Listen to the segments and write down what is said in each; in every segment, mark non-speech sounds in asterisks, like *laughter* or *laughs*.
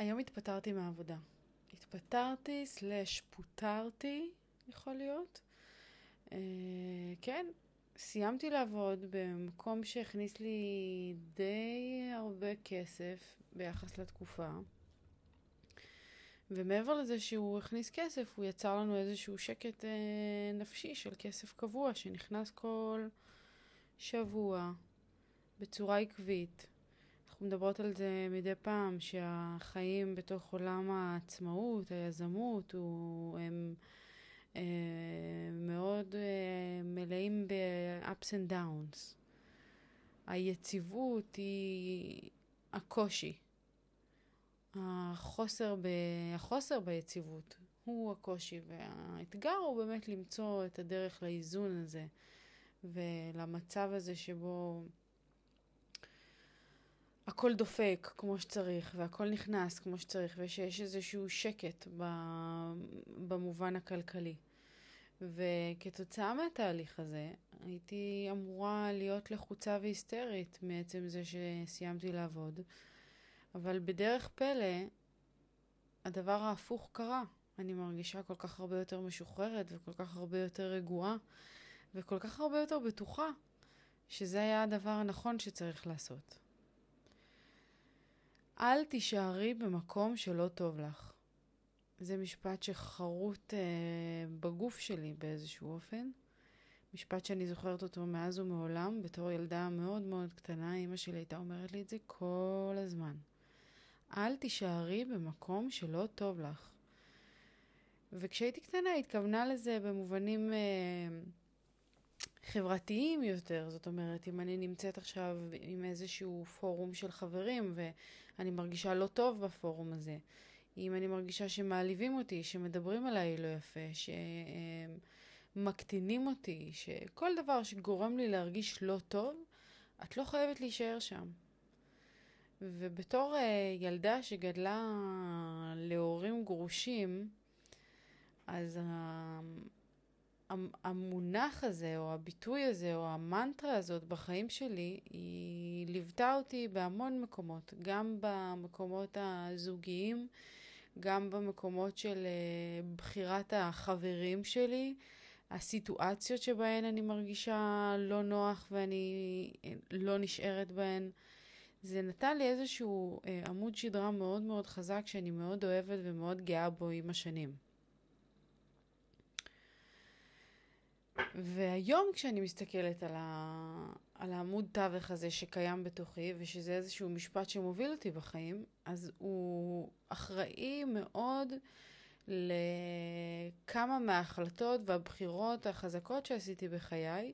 היום התפטרתי מהעבודה. התפטרתי, סלש פוטרתי, יכול להיות. Uh, כן, סיימתי לעבוד במקום שהכניס לי די הרבה כסף ביחס לתקופה. ומעבר לזה שהוא הכניס כסף, הוא יצר לנו איזשהו שקט אה, נפשי של כסף קבוע שנכנס כל שבוע בצורה עקבית. אנחנו מדברות על זה מדי פעם, שהחיים בתוך עולם העצמאות, היזמות, הוא, הם אה, מאוד אה, מלאים ב-ups and downs. היציבות היא הקושי. החוסר, ב... החוסר ביציבות הוא הקושי, והאתגר הוא באמת למצוא את הדרך לאיזון הזה ולמצב הזה שבו הכל דופק כמו שצריך והכל נכנס כמו שצריך ושיש איזשהו שקט. במובן הכלכלי. וכתוצאה מהתהליך הזה הייתי אמורה להיות לחוצה והיסטרית מעצם זה שסיימתי לעבוד. אבל בדרך פלא, הדבר ההפוך קרה. אני מרגישה כל כך הרבה יותר משוחררת וכל כך הרבה יותר רגועה וכל כך הרבה יותר בטוחה שזה היה הדבר הנכון שצריך לעשות. אל תישארי במקום שלא טוב לך. זה משפט שחרוט אה, בגוף שלי באיזשהו אופן. משפט שאני זוכרת אותו מאז ומעולם, בתור ילדה מאוד מאוד קטנה, אימא שלי הייתה אומרת לי את זה כל הזמן. אל תישארי במקום שלא טוב לך. וכשהייתי קטנה התכוונה לזה במובנים אה, חברתיים יותר, זאת אומרת, אם אני נמצאת עכשיו עם איזשהו פורום של חברים ואני מרגישה לא טוב בפורום הזה, אם אני מרגישה שמעליבים אותי, שמדברים עליי לא יפה, שמקטינים אותי, שכל דבר שגורם לי להרגיש לא טוב, את לא חייבת להישאר שם. ובתור uh, ילדה שגדלה להורים גרושים, אז uh, המונח הזה, או הביטוי הזה, או המנטרה הזאת בחיים שלי, היא ליוותה אותי בהמון מקומות, גם במקומות הזוגיים, גם במקומות של uh, בחירת החברים שלי, הסיטואציות שבהן אני מרגישה לא נוח ואני לא נשארת בהן. זה נתן לי איזשהו אה, עמוד שדרה מאוד מאוד חזק שאני מאוד אוהבת ומאוד גאה בו עם השנים. והיום כשאני מסתכלת על, ה... על העמוד תווך הזה שקיים בתוכי, ושזה איזשהו משפט שמוביל אותי בחיים, אז הוא אחראי מאוד לכמה מההחלטות והבחירות החזקות שעשיתי בחיי,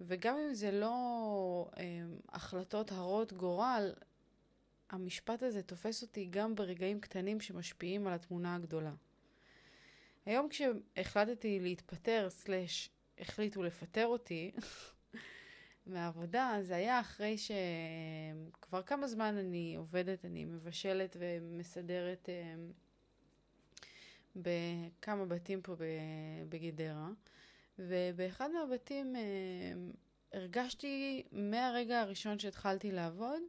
וגם אם זה לא אה, החלטות הרות גורל, המשפט הזה תופס אותי גם ברגעים קטנים שמשפיעים על התמונה הגדולה. היום כשהחלטתי להתפטר, סלש החליטו לפטר אותי *laughs* מהעבודה, זה היה אחרי שכבר כמה זמן אני עובדת, אני מבשלת ומסדרת אה, בכמה בתים פה בגדרה. ובאחד מהבתים אה, הרגשתי מהרגע הראשון שהתחלתי לעבוד,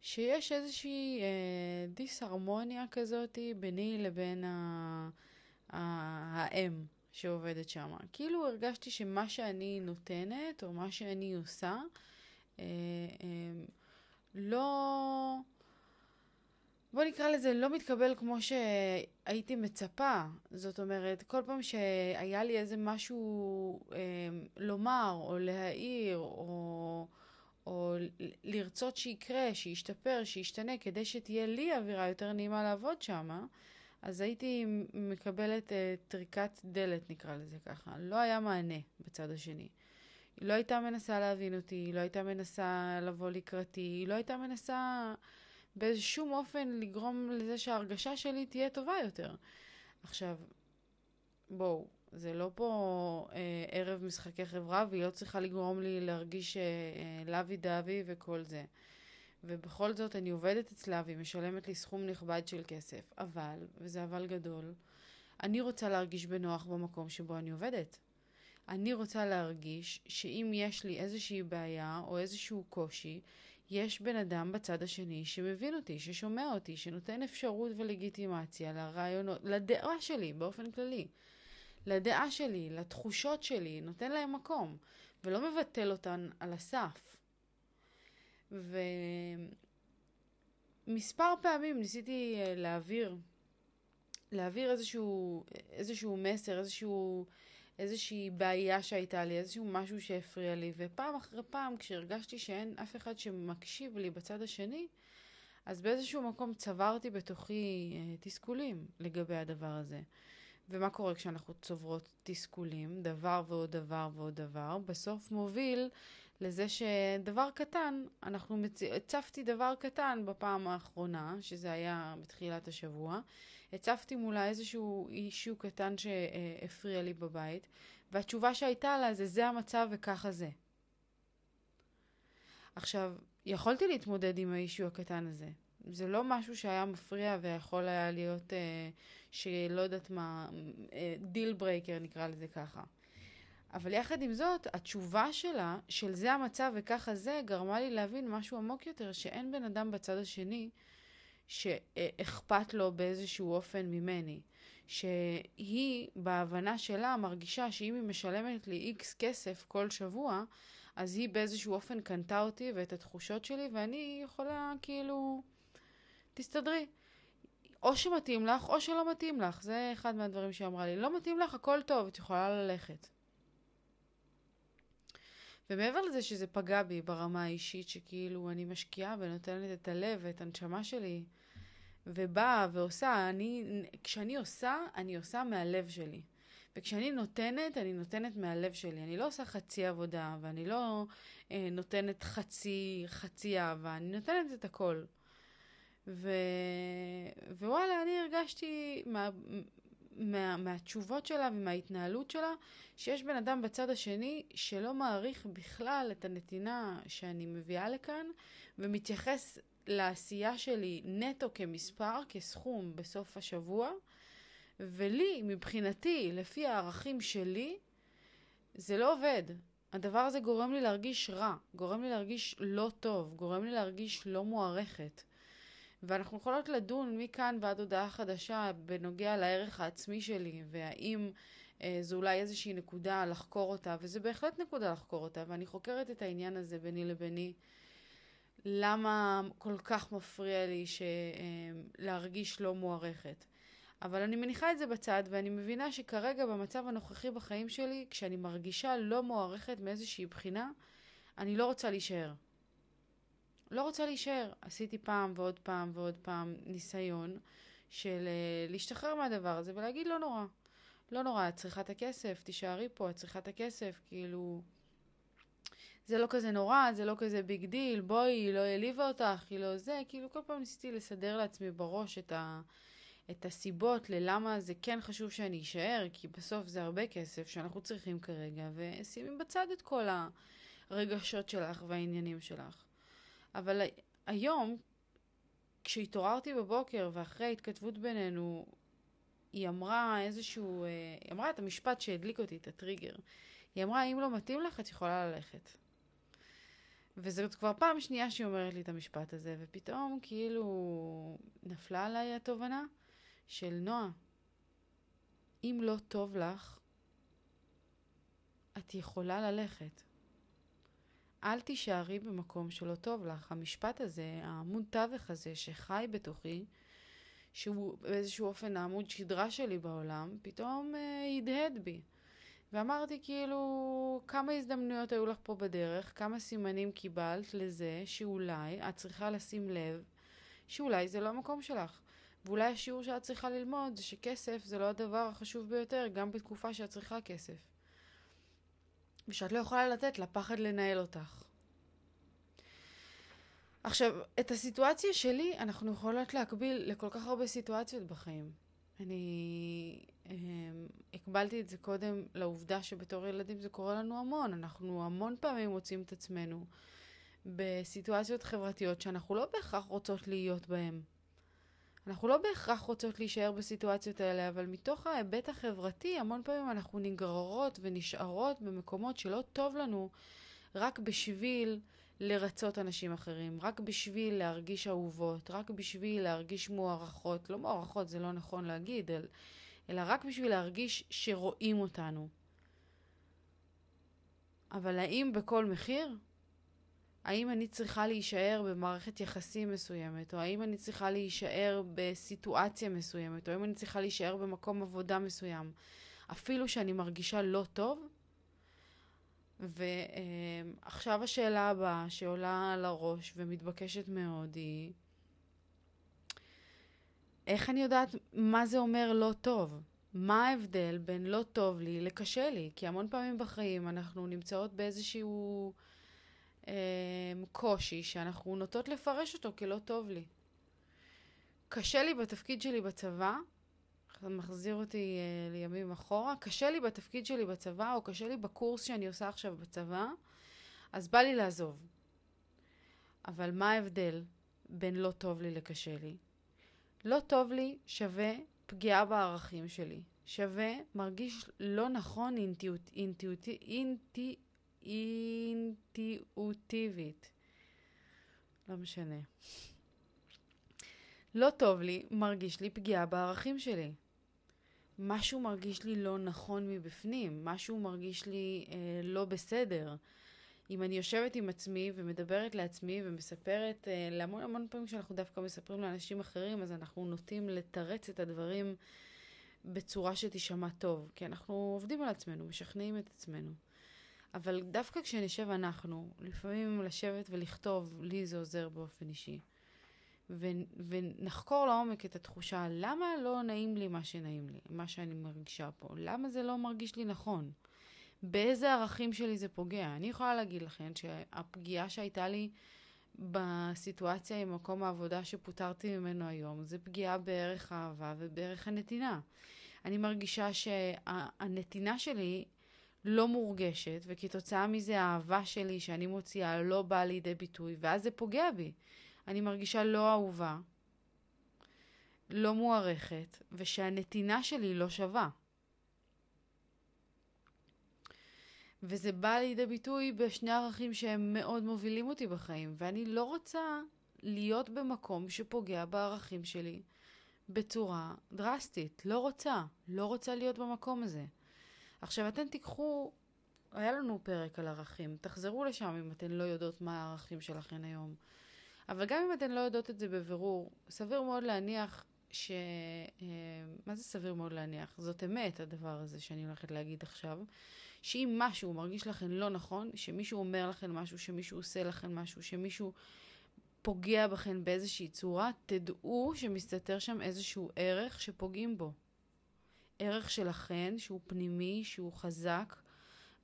שיש איזושהי אה, דיסהרמוניה כזאת ביני לבין ה... האם שעובדת שם. כאילו הרגשתי שמה שאני נותנת, או מה שאני עושה, אה, אה, לא... בוא נקרא לזה לא מתקבל כמו שהייתי מצפה. זאת אומרת, כל פעם שהיה לי איזה משהו אה, לומר או להעיר או, או לרצות שיקרה, שישתפר, שישתנה, כדי שתהיה לי אווירה יותר נעימה לעבוד שם, אז הייתי מקבלת אה, טריקת דלת, נקרא לזה ככה. לא היה מענה בצד השני. היא לא הייתה מנסה להבין אותי, היא לא הייתה מנסה לבוא לקראתי, היא לא הייתה מנסה... באיזשום אופן לגרום לזה שההרגשה שלי תהיה טובה יותר. עכשיו, בואו, זה לא פה אה, ערב משחקי חברה, והיא לא צריכה לגרום לי להרגיש אה, אה, לוי דווי וכל זה. ובכל זאת אני עובדת אצלה והיא משלמת לי סכום נכבד של כסף. אבל, וזה אבל גדול, אני רוצה להרגיש בנוח במקום שבו אני עובדת. אני רוצה להרגיש שאם יש לי איזושהי בעיה או איזשהו קושי, יש בן אדם בצד השני שמבין אותי, ששומע אותי, שנותן אפשרות ולגיטימציה לרעיונות, לדעה שלי באופן כללי, לדעה שלי, לתחושות שלי, נותן להם מקום, ולא מבטל אותן על הסף. ומספר פעמים ניסיתי אה, להעביר, להעביר איזשהו, איזשהו מסר, איזשהו... איזושהי בעיה שהייתה לי, איזשהו משהו שהפריע לי, ופעם אחרי פעם, כשהרגשתי שאין אף אחד שמקשיב לי בצד השני, אז באיזשהו מקום צברתי בתוכי אה, תסכולים לגבי הדבר הזה. ומה קורה כשאנחנו צוברות תסכולים, דבר ועוד דבר ועוד דבר, בסוף מוביל לזה שדבר קטן, אנחנו מצ... הצפתי דבר קטן בפעם האחרונה, שזה היה בתחילת השבוע, הצפתי מולה איזשהו אישו קטן שהפריע לי בבית, והתשובה שהייתה לה זה זה המצב וככה זה. עכשיו, יכולתי להתמודד עם ה issue הקטן הזה. זה לא משהו שהיה מפריע ויכול היה להיות, אה, שלא יודעת מה, אה, deal breaker נקרא לזה ככה. אבל יחד עם זאת, התשובה שלה, של זה המצב וככה זה, גרמה לי להבין משהו עמוק יותר, שאין בן אדם בצד השני שאכפת לו באיזשהו אופן ממני. שהיא, בהבנה שלה, מרגישה שאם היא משלמת לי איקס כסף כל שבוע, אז היא באיזשהו אופן קנתה אותי ואת התחושות שלי, ואני יכולה כאילו... תסתדרי. או שמתאים לך, או שלא מתאים לך. זה אחד מהדברים שהיא אמרה לי. לא מתאים לך, הכל טוב, את יכולה ללכת. ומעבר לזה שזה פגע בי ברמה האישית, שכאילו אני משקיעה ונותנת את הלב ואת הנשמה שלי, ובאה ועושה, אני, כשאני עושה, אני עושה מהלב שלי. וכשאני נותנת, אני נותנת מהלב שלי. אני לא עושה חצי עבודה, ואני לא אה, נותנת חצי, חצי אהבה, אני נותנת את הכל. ו... ווואלה, אני הרגשתי מה... מה... מהתשובות שלה ומההתנהלות שלה, שיש בן אדם בצד השני שלא מעריך בכלל את הנתינה שאני מביאה לכאן, ומתייחס לעשייה שלי נטו כמספר, כסכום בסוף השבוע, ולי, מבחינתי, לפי הערכים שלי, זה לא עובד. הדבר הזה גורם לי להרגיש רע, גורם לי להרגיש לא טוב, גורם לי להרגיש לא מוערכת. ואנחנו יכולות לדון מכאן ועד הודעה חדשה בנוגע לערך העצמי שלי, והאם אה, זו אולי איזושהי נקודה לחקור אותה, וזה בהחלט נקודה לחקור אותה, ואני חוקרת את העניין הזה ביני לביני. למה כל כך מפריע לי ש... אה, להרגיש לא מוערכת. אבל אני מניחה את זה בצד, ואני מבינה שכרגע במצב הנוכחי בחיים שלי, כשאני מרגישה לא מוערכת מאיזושהי בחינה, אני לא רוצה להישאר. לא רוצה להישאר. עשיתי פעם ועוד פעם ועוד פעם ניסיון של אה, להשתחרר מהדבר הזה ולהגיד לא נורא. לא נורא, את צריכה את הכסף, תישארי פה, את צריכה את הכסף, כאילו... זה לא כזה נורא, זה לא כזה big deal, בואי, היא לא העליבה אותך, היא לא זה, כאילו כל פעם ניסיתי לסדר לעצמי בראש את, ה, את הסיבות ללמה זה כן חשוב שאני אשאר, כי בסוף זה הרבה כסף שאנחנו צריכים כרגע, ושימי בצד את כל הרגשות שלך והעניינים שלך. אבל היום, כשהתעוררתי בבוקר ואחרי ההתכתבות בינינו, היא אמרה איזשהו, אה, היא אמרה את המשפט שהדליק אותי, את הטריגר. היא אמרה, אם לא מתאים לך, את יכולה ללכת. וזאת כבר פעם שנייה שהיא אומרת לי את המשפט הזה, ופתאום כאילו נפלה עליי התובנה של נועה, אם לא טוב לך, את יכולה ללכת. אל תישארי במקום שלא טוב לך. המשפט הזה, העמוד תווך הזה שחי בתוכי, שהוא באיזשהו אופן העמוד שדרה שלי בעולם, פתאום אה, הדהד בי. ואמרתי כאילו, כמה הזדמנויות היו לך פה בדרך, כמה סימנים קיבלת לזה שאולי את צריכה לשים לב שאולי זה לא המקום שלך. ואולי השיעור שאת צריכה ללמוד זה שכסף זה לא הדבר החשוב ביותר, גם בתקופה שאת צריכה כסף. ושאת לא יכולה לתת לפחד לנהל אותך. עכשיו, את הסיטואציה שלי אנחנו יכולות להקביל לכל כך הרבה סיטואציות בחיים. אני אמ, הקבלתי את זה קודם לעובדה שבתור ילדים זה קורה לנו המון. אנחנו המון פעמים מוצאים את עצמנו בסיטואציות חברתיות שאנחנו לא בהכרח רוצות להיות בהן. אנחנו לא בהכרח רוצות להישאר בסיטואציות האלה, אבל מתוך ההיבט החברתי, המון פעמים אנחנו נגררות ונשארות במקומות שלא טוב לנו, רק בשביל לרצות אנשים אחרים, רק בשביל להרגיש אהובות, רק בשביל להרגיש מוערכות, לא מוערכות זה לא נכון להגיד, אלא רק בשביל להרגיש שרואים אותנו. אבל האם בכל מחיר? האם אני צריכה להישאר במערכת יחסים מסוימת, או האם אני צריכה להישאר בסיטואציה מסוימת, או האם אני צריכה להישאר במקום עבודה מסוים, אפילו שאני מרגישה לא טוב? ועכשיו השאלה הבאה שעולה על הראש ומתבקשת מאוד היא, איך אני יודעת מה זה אומר לא טוב? מה ההבדל בין לא טוב לי לקשה לי? כי המון פעמים בחיים אנחנו נמצאות באיזשהו אה, קושי שאנחנו נוטות לפרש אותו כלא טוב לי. קשה לי בתפקיד שלי בצבא, זה מחזיר אותי אה, לימים אחורה, קשה לי בתפקיד שלי בצבא, או קשה לי בקורס שאני עושה עכשיו בצבא, אז בא לי לעזוב. אבל מה ההבדל בין לא טוב לי לקשה לי? לא טוב לי שווה פגיעה בערכים שלי. שווה, מרגיש לא נכון אינטואיט, אינטואיט, אינטי, אינטואיטיבית. לא משנה. לא טוב לי, מרגיש לי פגיעה בערכים שלי. משהו מרגיש לי לא נכון מבפנים, משהו מרגיש לי אה, לא בסדר. אם אני יושבת עם עצמי ומדברת לעצמי ומספרת, אה, להמון המון פעמים כשאנחנו דווקא מספרים לאנשים אחרים, אז אנחנו נוטים לתרץ את הדברים בצורה שתישמע טוב, כי אנחנו עובדים על עצמנו, משכנעים את עצמנו. אבל דווקא כשנשב אנחנו, לפעמים לשבת ולכתוב, לי זה עוזר באופן אישי. ו- ונחקור לעומק את התחושה, למה לא נעים לי מה שנעים לי, מה שאני מרגישה פה? למה זה לא מרגיש לי נכון? באיזה ערכים שלי זה פוגע? אני יכולה להגיד לכם שהפגיעה שהייתה לי בסיטואציה עם מקום העבודה שפוטרתי ממנו היום, זה פגיעה בערך האהבה ובערך הנתינה. אני מרגישה שהנתינה שלי לא מורגשת, וכתוצאה מזה האהבה שלי שאני מוציאה לא באה לידי ביטוי, ואז זה פוגע בי. אני מרגישה לא אהובה, לא מוערכת, ושהנתינה שלי לא שווה. וזה בא לידי ביטוי בשני ערכים שהם מאוד מובילים אותי בחיים, ואני לא רוצה להיות במקום שפוגע בערכים שלי בצורה דרסטית. לא רוצה. לא רוצה להיות במקום הזה. עכשיו, אתן תיקחו, היה לנו פרק על ערכים, תחזרו לשם אם אתן לא יודעות מה הערכים שלכן היום. אבל גם אם אתן לא יודעות את זה בבירור, סביר מאוד להניח ש... אה, מה זה סביר מאוד להניח? זאת אמת, הדבר הזה שאני הולכת להגיד עכשיו. שאם משהו מרגיש לכם לא נכון, שמישהו אומר לכם משהו, שמישהו עושה לכם משהו, שמישהו פוגע בכם באיזושהי צורה, תדעו שמסתתר שם איזשהו ערך שפוגעים בו. ערך שלכן, שהוא פנימי, שהוא חזק.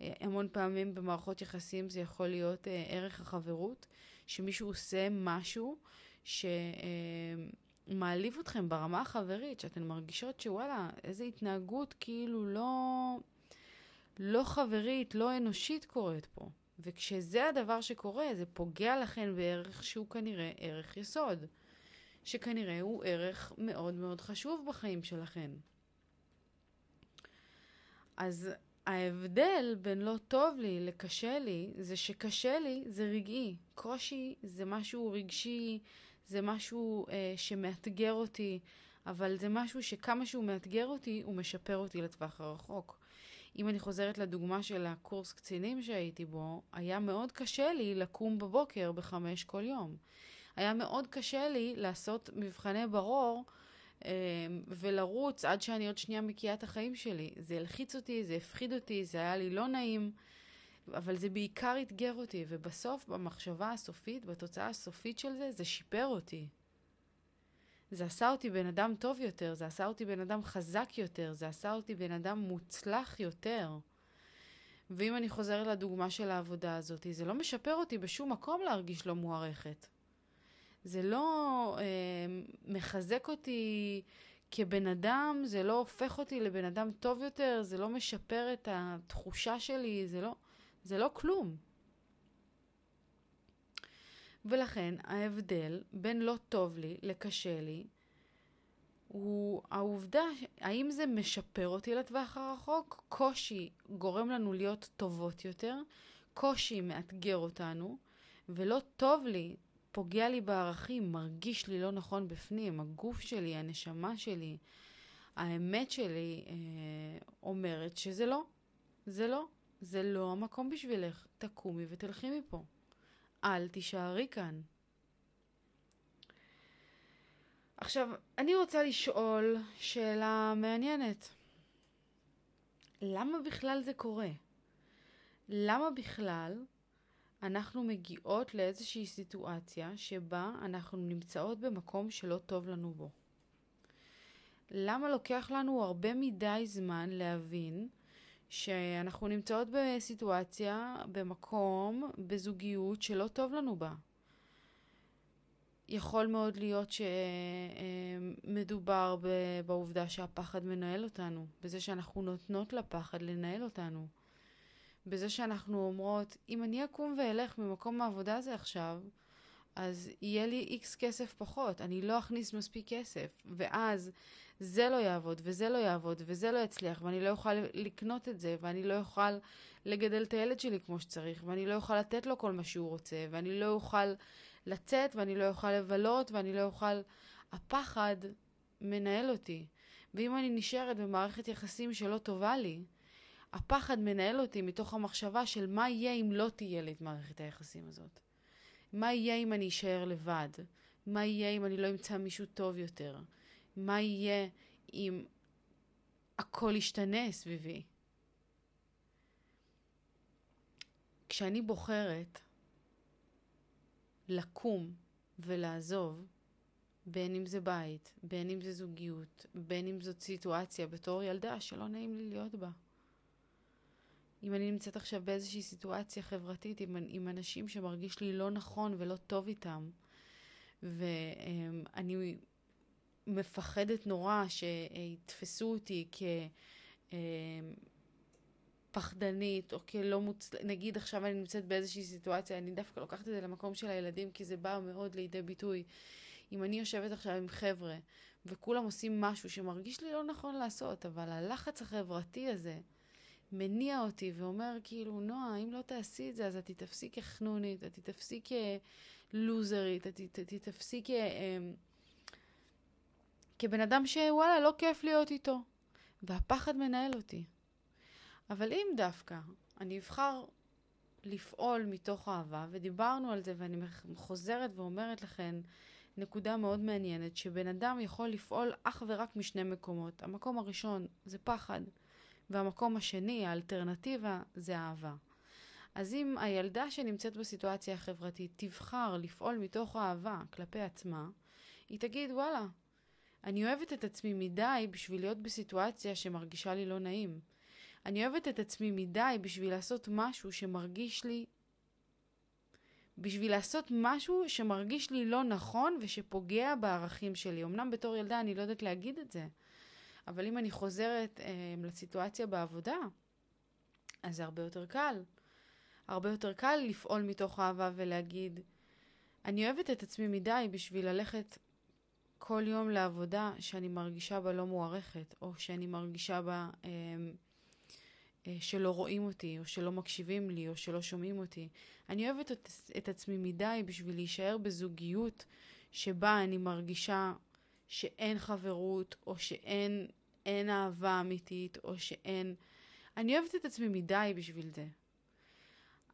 אה, המון פעמים במערכות יחסים זה יכול להיות אה, ערך החברות, שמישהו עושה משהו שמעליב אה, אתכם ברמה החברית, שאתן מרגישות שוואלה, איזה התנהגות כאילו לא, לא חברית, לא אנושית קורית פה. וכשזה הדבר שקורה, זה פוגע לכן בערך שהוא כנראה ערך יסוד, שכנראה הוא ערך מאוד מאוד חשוב בחיים שלכן. אז ההבדל בין לא טוב לי לקשה לי, זה שקשה לי זה רגעי. קושי זה משהו רגשי, זה משהו אה, שמאתגר אותי, אבל זה משהו שכמה שהוא מאתגר אותי, הוא משפר אותי לטווח הרחוק. אם אני חוזרת לדוגמה של הקורס קצינים שהייתי בו, היה מאוד קשה לי לקום בבוקר בחמש כל יום. היה מאוד קשה לי לעשות מבחני ברור ולרוץ עד שאני עוד שנייה מקיאה את החיים שלי. זה הלחיץ אותי, זה הפחיד אותי, זה היה לי לא נעים, אבל זה בעיקר אתגר אותי, ובסוף, במחשבה הסופית, בתוצאה הסופית של זה, זה שיפר אותי. זה עשה אותי בן אדם טוב יותר, זה עשה אותי בן אדם חזק יותר, זה עשה אותי בן אדם מוצלח יותר. ואם אני חוזרת לדוגמה של העבודה הזאת, זה לא משפר אותי בשום מקום להרגיש לא מוערכת. זה לא אה, מחזק אותי כבן אדם, זה לא הופך אותי לבן אדם טוב יותר, זה לא משפר את התחושה שלי, זה לא, זה לא כלום. ולכן ההבדל בין לא טוב לי לקשה לי הוא העובדה, האם זה משפר אותי לטווח הרחוק? קושי גורם לנו להיות טובות יותר, קושי מאתגר אותנו, ולא טוב לי, פוגע לי בערכים, מרגיש לי לא נכון בפנים, הגוף שלי, הנשמה שלי, האמת שלי אה, אומרת שזה לא, זה לא, זה לא המקום בשבילך. תקומי ותלכי מפה. אל תישארי כאן. עכשיו, אני רוצה לשאול שאלה מעניינת. למה בכלל זה קורה? למה בכלל אנחנו מגיעות לאיזושהי סיטואציה שבה אנחנו נמצאות במקום שלא טוב לנו בו? למה לוקח לנו הרבה מדי זמן להבין שאנחנו נמצאות בסיטואציה, במקום, בזוגיות שלא טוב לנו בה? יכול מאוד להיות שמדובר בעובדה שהפחד מנהל אותנו, בזה שאנחנו נותנות לפחד לנהל אותנו, בזה שאנחנו אומרות, אם אני אקום ואלך ממקום העבודה הזה עכשיו, אז יהיה לי איקס כסף פחות, אני לא אכניס מספיק כסף, ואז זה לא יעבוד, וזה לא יעבוד, וזה לא יצליח, ואני לא אוכל לקנות את זה, ואני לא אוכל לגדל את הילד שלי כמו שצריך, ואני לא אוכל לתת לו כל מה שהוא רוצה, ואני לא אוכל לצאת, ואני לא אוכל לבלות, ואני לא אוכל... הפחד מנהל אותי. ואם אני נשארת במערכת יחסים שלא טובה לי, הפחד מנהל אותי מתוך המחשבה של מה יהיה אם לא תהיה לי את מערכת היחסים הזאת. מה יהיה אם אני אשאר לבד? מה יהיה אם אני לא אמצא מישהו טוב יותר? מה יהיה אם הכל ישתנה סביבי? כשאני בוחרת לקום ולעזוב, בין אם זה בית, בין אם זה זוגיות, בין אם זאת סיטואציה בתור ילדה שלא נעים לי להיות בה. אם אני נמצאת עכשיו באיזושהי סיטואציה חברתית עם, עם אנשים שמרגיש לי לא נכון ולא טוב איתם, ואני מפחדת נורא שיתפסו אותי כפחדנית או כלא מוצלחת, נגיד עכשיו אני נמצאת באיזושהי סיטואציה, אני דווקא לוקחת את זה למקום של הילדים כי זה בא מאוד לידי ביטוי. אם אני יושבת עכשיו עם חבר'ה וכולם עושים משהו שמרגיש לי לא נכון לעשות, אבל הלחץ החברתי הזה מניע אותי ואומר כאילו, נועה, אם לא תעשי את זה אז את תתפסי כחנונית, את תתפסי כלוזרית, את תתפסי כ... אמ, כבן אדם שוואלה, לא כיף להיות איתו. והפחד מנהל אותי. אבל אם דווקא אני אבחר לפעול מתוך אהבה, ודיברנו על זה ואני חוזרת ואומרת לכם נקודה מאוד מעניינת, שבן אדם יכול לפעול אך ורק משני מקומות. המקום הראשון זה פחד, והמקום השני, האלטרנטיבה, זה אהבה. אז אם הילדה שנמצאת בסיטואציה החברתית תבחר לפעול מתוך אהבה כלפי עצמה, היא תגיד, וואלה, אני אוהבת את עצמי מדי בשביל להיות בסיטואציה שמרגישה לי לא נעים. אני אוהבת את עצמי מדי בשביל לעשות משהו שמרגיש לי... בשביל לעשות משהו שמרגיש לי לא נכון ושפוגע בערכים שלי. אמנם בתור ילדה אני לא יודעת להגיד את זה, אבל אם אני חוזרת אה, לסיטואציה בעבודה, אז זה הרבה יותר קל. הרבה יותר קל לפעול מתוך אהבה ולהגיד, אני אוהבת את עצמי מדי בשביל ללכת כל יום לעבודה שאני מרגישה בה לא מוערכת, או שאני מרגישה בה אה, אה, שלא רואים אותי, או שלא מקשיבים לי, או שלא שומעים אותי. אני אוהבת את, את עצמי מדי בשביל להישאר בזוגיות שבה אני מרגישה שאין חברות, או שאין אין אהבה אמיתית, או שאין... אני אוהבת את עצמי מדי בשביל זה.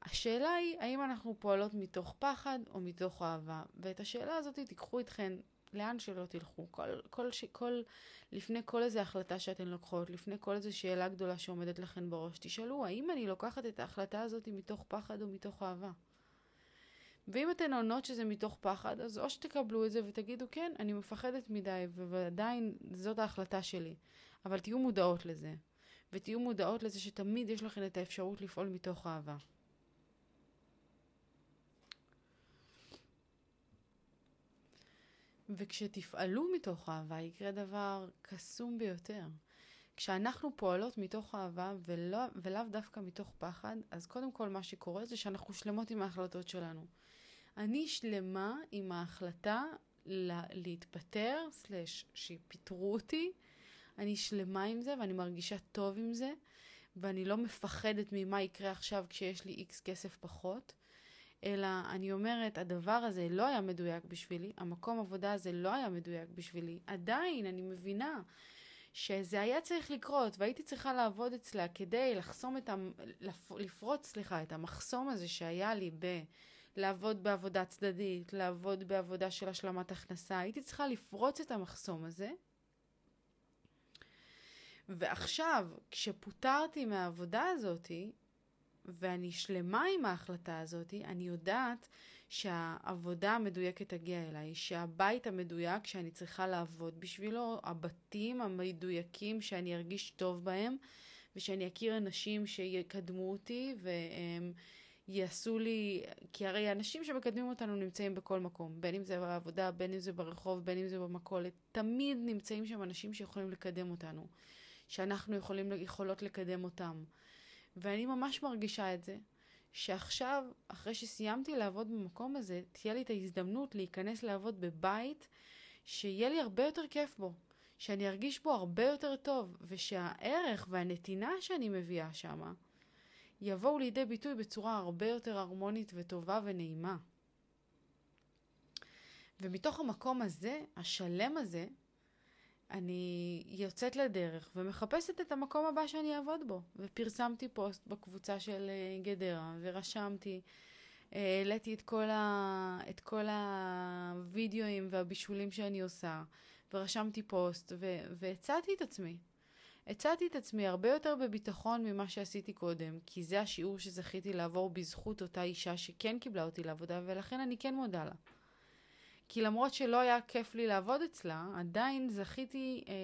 השאלה היא, האם אנחנו פועלות מתוך פחד או מתוך אהבה? ואת השאלה הזאת תיקחו איתכן לאן שלא תלכו. כל, כל, ש, כל, לפני כל איזה החלטה שאתן לוקחות, לפני כל איזה שאלה גדולה שעומדת לכן בראש, תשאלו, האם אני לוקחת את ההחלטה הזאת מתוך פחד או מתוך אהבה? ואם אתן עונות שזה מתוך פחד, אז או שתקבלו את זה ותגידו, כן, אני מפחדת מדי, ועדיין זאת ההחלטה שלי. אבל תהיו מודעות לזה. ותהיו מודעות לזה שתמיד יש לכן את האפשרות לפעול מתוך אהבה. וכשתפעלו מתוך אהבה יקרה דבר קסום ביותר. כשאנחנו פועלות מתוך אהבה ולא, ולאו דווקא מתוך פחד, אז קודם כל מה שקורה זה שאנחנו שלמות עם ההחלטות שלנו. אני שלמה עם ההחלטה לה, להתפטר, סלש שפיטרו אותי, אני שלמה עם זה ואני מרגישה טוב עם זה, ואני לא מפחדת ממה יקרה עכשיו כשיש לי איקס כסף פחות. אלא אני אומרת, הדבר הזה לא היה מדויק בשבילי, המקום עבודה הזה לא היה מדויק בשבילי. עדיין, אני מבינה שזה היה צריך לקרות, והייתי צריכה לעבוד אצלה כדי לחסום את ה... לפרוץ, סליחה, את המחסום הזה שהיה לי ב... לעבוד בעבודה צדדית, לעבוד בעבודה של השלמת הכנסה. הייתי צריכה לפרוץ את המחסום הזה. ועכשיו, כשפוטרתי מהעבודה הזאתי, ואני שלמה עם ההחלטה הזאתי, אני יודעת שהעבודה המדויקת תגיע אליי, שהבית המדויק שאני צריכה לעבוד בשבילו, הבתים המדויקים שאני ארגיש טוב בהם, ושאני אכיר אנשים שיקדמו אותי והם יעשו לי, כי הרי האנשים שמקדמים אותנו נמצאים בכל מקום, בין אם זה בעבודה, בין אם זה ברחוב, בין אם זה במכולת, תמיד נמצאים שם אנשים שיכולים לקדם אותנו, שאנחנו יכולים, יכולות לקדם אותם. ואני ממש מרגישה את זה, שעכשיו, אחרי שסיימתי לעבוד במקום הזה, תהיה לי את ההזדמנות להיכנס לעבוד בבית שיהיה לי הרבה יותר כיף בו, שאני ארגיש בו הרבה יותר טוב, ושהערך והנתינה שאני מביאה שמה יבואו לידי ביטוי בצורה הרבה יותר הרמונית וטובה ונעימה. ומתוך המקום הזה, השלם הזה, אני יוצאת לדרך ומחפשת את המקום הבא שאני אעבוד בו. ופרסמתי פוסט בקבוצה של אה, גדרה, ורשמתי, אה, העליתי את כל, ה... את כל הווידאוים והבישולים שאני עושה, ורשמתי פוסט, ו... והצעתי את עצמי. הצעתי את עצמי הרבה יותר בביטחון ממה שעשיתי קודם, כי זה השיעור שזכיתי לעבור בזכות אותה אישה שכן קיבלה אותי לעבודה, ולכן אני כן מודה לה. כי למרות שלא היה כיף לי לעבוד אצלה, עדיין זכיתי אה,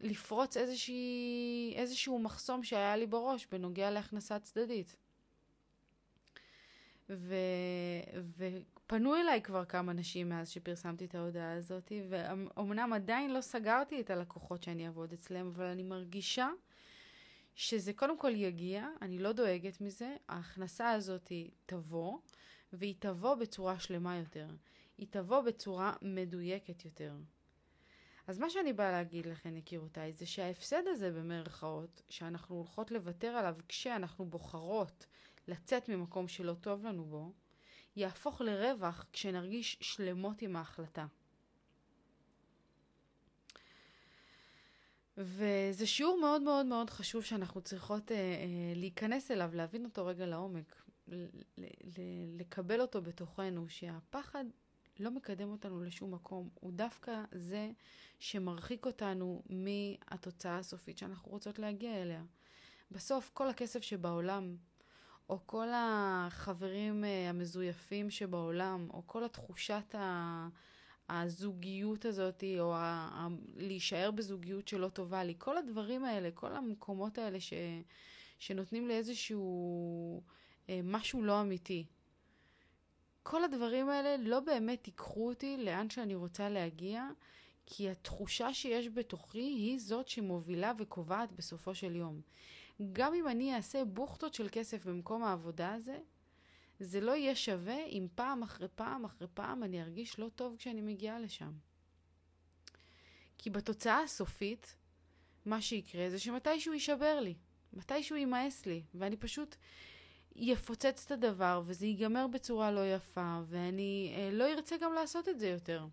לפרוץ איזושהי, איזשהו מחסום שהיה לי בראש בנוגע להכנסה צדדית. ו, ופנו אליי כבר כמה נשים מאז שפרסמתי את ההודעה הזאת, ואומנם עדיין לא סגרתי את הלקוחות שאני אעבוד אצלם, אבל אני מרגישה שזה קודם כל יגיע, אני לא דואגת מזה, ההכנסה הזאת תבוא, והיא תבוא בצורה שלמה יותר. היא תבוא בצורה מדויקת יותר. אז מה שאני באה להגיד לכן, יקירותיי, זה שההפסד הזה במרכאות, שאנחנו הולכות לוותר עליו כשאנחנו בוחרות לצאת ממקום שלא טוב לנו בו, יהפוך לרווח כשנרגיש שלמות עם ההחלטה. וזה שיעור מאוד מאוד מאוד חשוב שאנחנו צריכות אה, אה, להיכנס אליו, להבין אותו רגע לעומק, לקבל אותו בתוכנו, שהפחד לא מקדם אותנו לשום מקום, הוא דווקא זה שמרחיק אותנו מהתוצאה הסופית שאנחנו רוצות להגיע אליה. בסוף כל הכסף שבעולם, או כל החברים אה, המזויפים שבעולם, או כל התחושת הזוגיות הזאת, או ה- ה- להישאר בזוגיות שלא טובה לי, כל הדברים האלה, כל המקומות האלה ש- שנותנים לי איזשהו אה, משהו לא אמיתי. כל הדברים האלה לא באמת ייקחו אותי לאן שאני רוצה להגיע, כי התחושה שיש בתוכי היא זאת שמובילה וקובעת בסופו של יום. גם אם אני אעשה בוכטות של כסף במקום העבודה הזה, זה לא יהיה שווה אם פעם אחרי פעם אחרי פעם אני ארגיש לא טוב כשאני מגיעה לשם. כי בתוצאה הסופית, מה שיקרה זה שמתישהו יישבר לי, מתישהו יימאס לי, ואני פשוט יפוצץ את הדבר וזה ייגמר בצורה לא יפה, ואני אה, לא ארצה גם לעשות את זה יותר.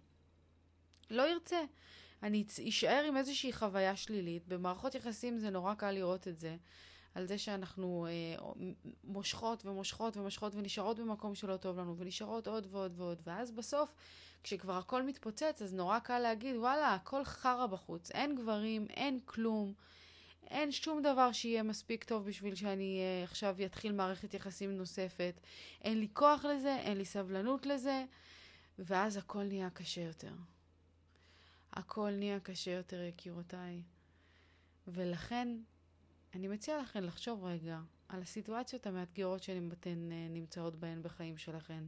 לא ארצה. אני אשאר עם איזושהי חוויה שלילית. במערכות יחסים זה נורא קל לראות את זה. על זה שאנחנו אה, מושכות ומושכות ומושכות ונשארות במקום שלא טוב לנו, ונשארות עוד ועוד ועוד, ואז בסוף, כשכבר הכל מתפוצץ, אז נורא קל להגיד, וואלה, הכל חרא בחוץ, אין גברים, אין כלום. אין שום דבר שיהיה מספיק טוב בשביל שאני uh, עכשיו אתחיל מערכת יחסים נוספת. אין לי כוח לזה, אין לי סבלנות לזה, ואז הכל נהיה קשה יותר. הכל נהיה קשה יותר, יקירותיי. ולכן, אני מציעה לכן לחשוב רגע על הסיטואציות המאתגרות שאתן uh, נמצאות בהן בחיים שלכן.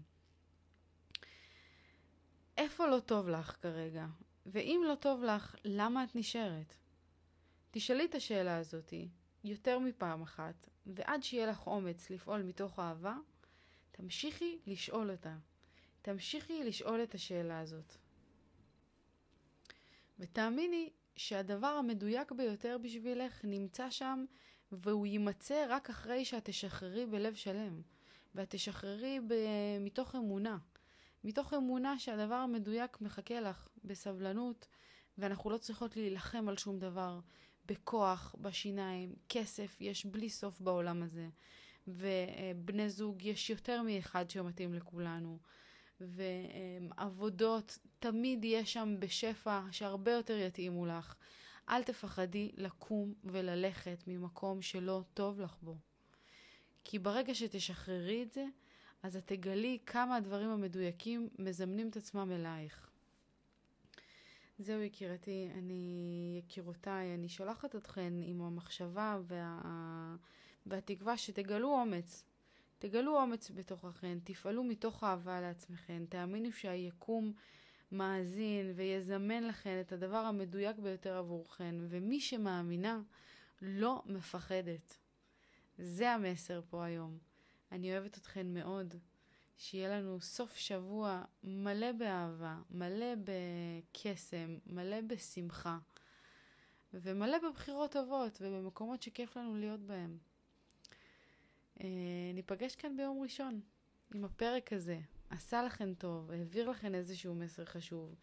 איפה לא טוב לך כרגע? ואם לא טוב לך, למה את נשארת? תשאלי את השאלה הזאתי יותר מפעם אחת, ועד שיהיה לך אומץ לפעול מתוך אהבה, תמשיכי לשאול אותה. תמשיכי לשאול את השאלה הזאת. ותאמיני שהדבר המדויק ביותר בשבילך נמצא שם, והוא יימצא רק אחרי שאת תשחררי בלב שלם. ואת תשחררי ב- מתוך אמונה. מתוך אמונה שהדבר המדויק מחכה לך בסבלנות, ואנחנו לא צריכות להילחם על שום דבר. בכוח, בשיניים, כסף יש בלי סוף בעולם הזה. ובני זוג יש יותר מאחד שמתאים לכולנו. ועבודות, תמיד יש שם בשפע שהרבה יותר יתאימו לך. אל תפחדי לקום וללכת ממקום שלא טוב לך בו. כי ברגע שתשחררי את זה, אז את תגלי כמה הדברים המדויקים מזמנים את עצמם אלייך. זהו יקירתי, אני, יקירותיי, אני שולחת אתכן עם המחשבה וה... והתקווה שתגלו אומץ. תגלו אומץ בתוככן, תפעלו מתוך אהבה לעצמכן, תאמינו שהיקום מאזין ויזמן לכן את הדבר המדויק ביותר עבורכן, ומי שמאמינה לא מפחדת. זה המסר פה היום. אני אוהבת אתכן מאוד. שיהיה לנו סוף שבוע מלא באהבה, מלא בקסם, מלא בשמחה, ומלא בבחירות טובות ובמקומות שכיף לנו להיות בהם. אה, ניפגש כאן ביום ראשון עם הפרק הזה. עשה לכם טוב, העביר לכם איזשהו מסר חשוב.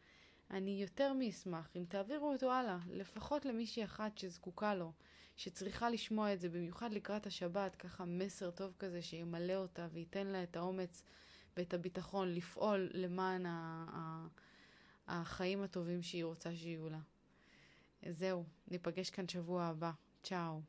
אני יותר מאשמח אם תעבירו אותו הלאה, לפחות למישהי אחת שזקוקה לו, שצריכה לשמוע את זה, במיוחד לקראת השבת, ככה מסר טוב כזה שימלא אותה וייתן לה את האומץ ואת הביטחון לפעול למען החיים הטובים שהיא רוצה שיהיו לה. זהו, ניפגש כאן שבוע הבא. צ'או.